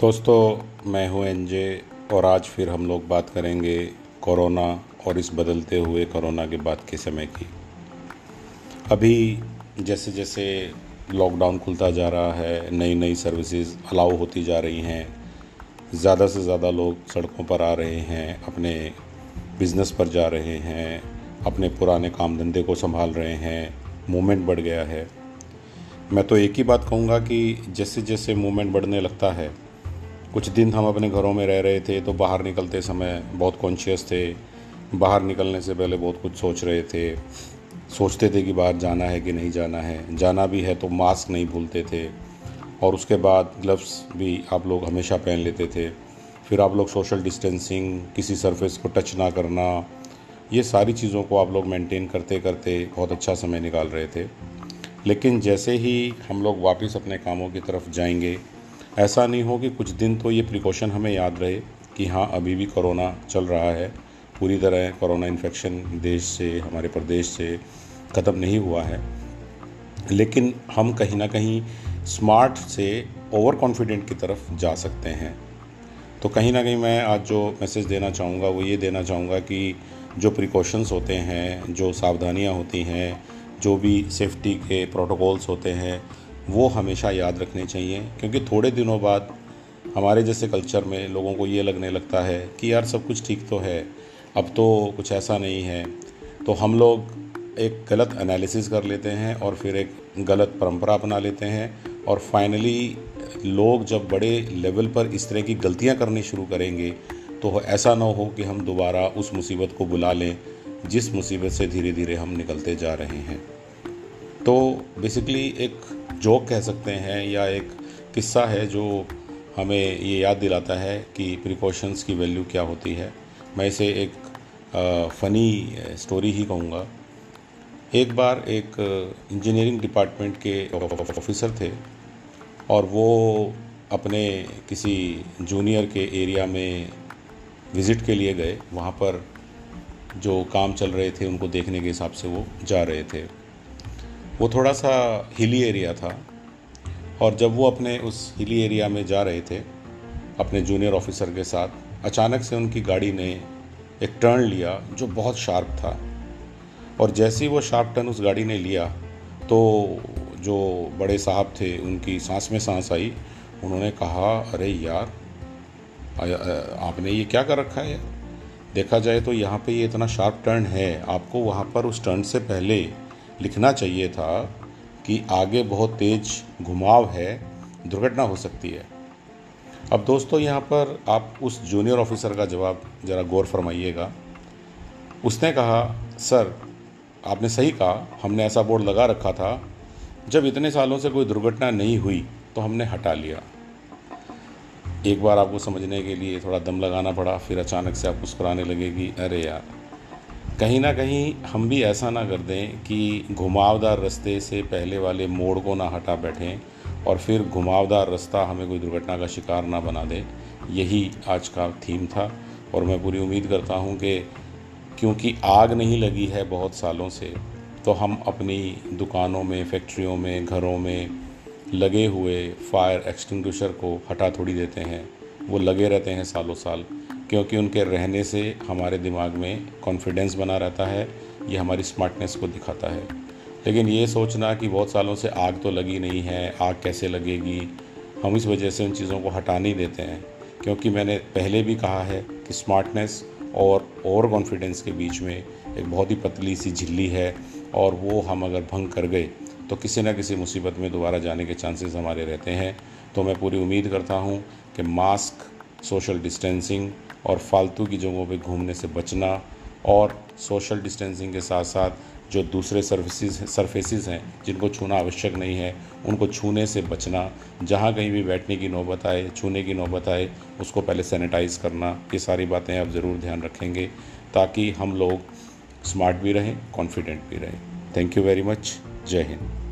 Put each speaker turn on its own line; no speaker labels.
दोस्तों, मैं हूँ एनजे और आज फिर हम लोग बात करेंगे कोरोना और इस बदलते हुए कोरोना के बाद के समय की। अभी जैसे जैसे लॉकडाउन खुलता जा रहा है नई नई सर्विसेज़ अलाउ होती जा रही हैं, ज़्यादा से ज़्यादा लोग सड़कों पर आ रहे हैं, अपने बिज़नेस पर जा रहे हैं, अपने पुराने काम धंधे को संभाल रहे हैं मूवमेंट बढ़ गया है। मैं तो एक ही बात कहूँगा कि जैसे जैसे मूवमेंट बढ़ने लगता है कुछ दिन हम अपने घरों में रह रहे थे तो बाहर निकलते समय बहुत कॉन्शियस थे। बाहर निकलने से पहले बहुत कुछ सोच रहे थे। सोचते थे कि बाहर जाना है कि नहीं जाना है। जाना भी है तो मास्क नहीं भूलते थे। और उसके बाद ग्लव्स भी आप लोग हमेशा पहन लेते थे। फिर आप लोग सोशल डिस्टेंसिंग किसी सरफेस को टच ना करना, ये सारी चीज़ों को आप लोग मेंटेन करते करते बहुत अच्छा समय निकाल रहे थे। लेकिन जैसे ही हम लोग वापस अपने कामों की तरफ़ जाएँगे ऐसा नहीं हो कि कुछ दिन तो ये प्रिकॉशन हमें याद रहे कि हाँ अभी भी कोरोना चल रहा है। पूरी तरह कोरोना इन्फेक्शन देश से, हमारे प्रदेश से ख़त्म नहीं हुआ है। लेकिन हम कहीं ना कहीं स्मार्ट से ओवर कॉन्फिडेंट की तरफ़ जा सकते हैं। तो कहीं ना कहीं मैं आज जो मैसेज देना चाहूँगा, वो ये देना चाहूँगा कि जो प्रिकॉशंस होते हैं, जो सावधानियाँ होती हैं, जो भी सेफ्टी के प्रोटोकॉल्स होते हैं वो हमेशा याद रखने चाहिए, क्योंकि थोड़े दिनों बाद हमारे जैसे कल्चर में लोगों को ये लगने लगता है कि यार सब कुछ ठीक तो है, अब तो कुछ ऐसा नहीं है। तो हम लोग एक गलत एनालिसिस कर लेते हैं और फिर एक गलत परंपरा अपना लेते हैं और फाइनली लोग जब बड़े लेवल पर इस तरह की गलतियाँ करनी शुरू करेंगे तो ऐसा ना हो कि हम दोबारा उस मुसीबत को बुला लें, जिस मुसीबत से धीरे धीरे हम निकलते जा रहे हैं। तो बेसिकली एक जोक कह सकते हैं या एक किस्सा है जो हमें ये याद दिलाता है कि प्रिकॉशंस की वैल्यू क्या होती है। मैं इसे एक फ़नी स्टोरी ही कहूँगा। एक बार एक इंजीनियरिंग डिपार्टमेंट के ऑफिसर थे और वो अपने किसी जूनियर के एरिया में विज़िट के लिए गए। वहाँ पर जो काम चल रहे थे उनको देखने के हिसाब से वो जा रहे थे। वो थोड़ा सा हिली एरिया था और जब वो अपने उस हिली एरिया में जा रहे थे, अपने जूनियर ऑफिसर के साथ, अचानक से उनकी गाड़ी ने एक टर्न लिया जो बहुत शार्प था। और जैसे ही वो शार्प टर्न उस गाड़ी ने लिया तो जो बड़े साहब थे, उनकी सांस में सांस आई। उन्होंने कहा, अरे यार आपने ये क्या कर रखा है देखा जाए तो यहाँ पे ये इतना शार्प टर्न है, आपको वहाँ पर उस टर्न से पहले लिखना चाहिए था कि आगे बहुत तेज घुमाव है, दुर्घटना हो सकती है। अब दोस्तों, यहाँ पर आप उस जूनियर ऑफिसर का जवाब ज़रा गौर फरमाइएगा। उसने कहा, सर, आपने सही कहा, हमने ऐसा बोर्ड लगा रखा था, जब इतने सालों से कोई दुर्घटना नहीं हुई तो हमने हटा लिया। एक बार आपको समझने के लिए थोड़ा दम लगाना पड़ा, फिर अचानक से आप मुस्कुराने लगे कि अरे यार कहीं ना कहीं हम भी ऐसा ना कर दें कि घुमावदार रास्ते से पहले वाले मोड़ को ना हटा बैठें और फिर घुमावदार रास्ता हमें कोई दुर्घटना का शिकार ना बना दे। यही आज का थीम था और मैं पूरी उम्मीद करता हूँ कि क्योंकि आग नहीं लगी है बहुत सालों से तो हम अपनी दुकानों में, फैक्ट्रियों में, घरों में लगे हुए फायर एक्सटिंग्विशर को हटा थोड़ी देते हैं। वो लगे रहते हैं सालों साल। क्योंकि उनके रहने से हमारे दिमाग में कॉन्फिडेंस बना रहता है, ये हमारी स्मार्टनेस को दिखाता है। लेकिन ये सोचना कि बहुत सालों से आग तो लगी नहीं है, आग कैसे लगेगी, हम इस वजह से उन चीज़ों को हटा नहीं देते हैं। क्योंकि मैंने पहले भी कहा है कि स्मार्टनेस और ओवर कॉन्फिडेंस के बीच में एक बहुत ही पतली सी झिल्ली है और वो हम अगर भंग कर गए तो किसी न किसी मुसीबत में दोबारा जाने के चांसेस हमारे रहते हैं। तो मैं पूरी उम्मीद करता हूँ कि मास्क सोशल डिस्टेंसिंग और फालतू की जगहों पे घूमने से बचना और सोशल डिस्टेंसिंग के साथ साथ जो दूसरे सर्विसेज़ सरफेसेस हैं, जिनको छूना आवश्यक नहीं है, उनको छूने से बचना, जहाँ कहीं भी बैठने की नौबत आए, छूने की नौबत आए, उसको पहले सैनिटाइज़ करना, ये सारी बातें आप ज़रूर ध्यान रखेंगे, ताकि हम लोग स्मार्ट भी रहें कॉन्फिडेंट भी रहें। थैंक यू वेरी मच जय हिंद।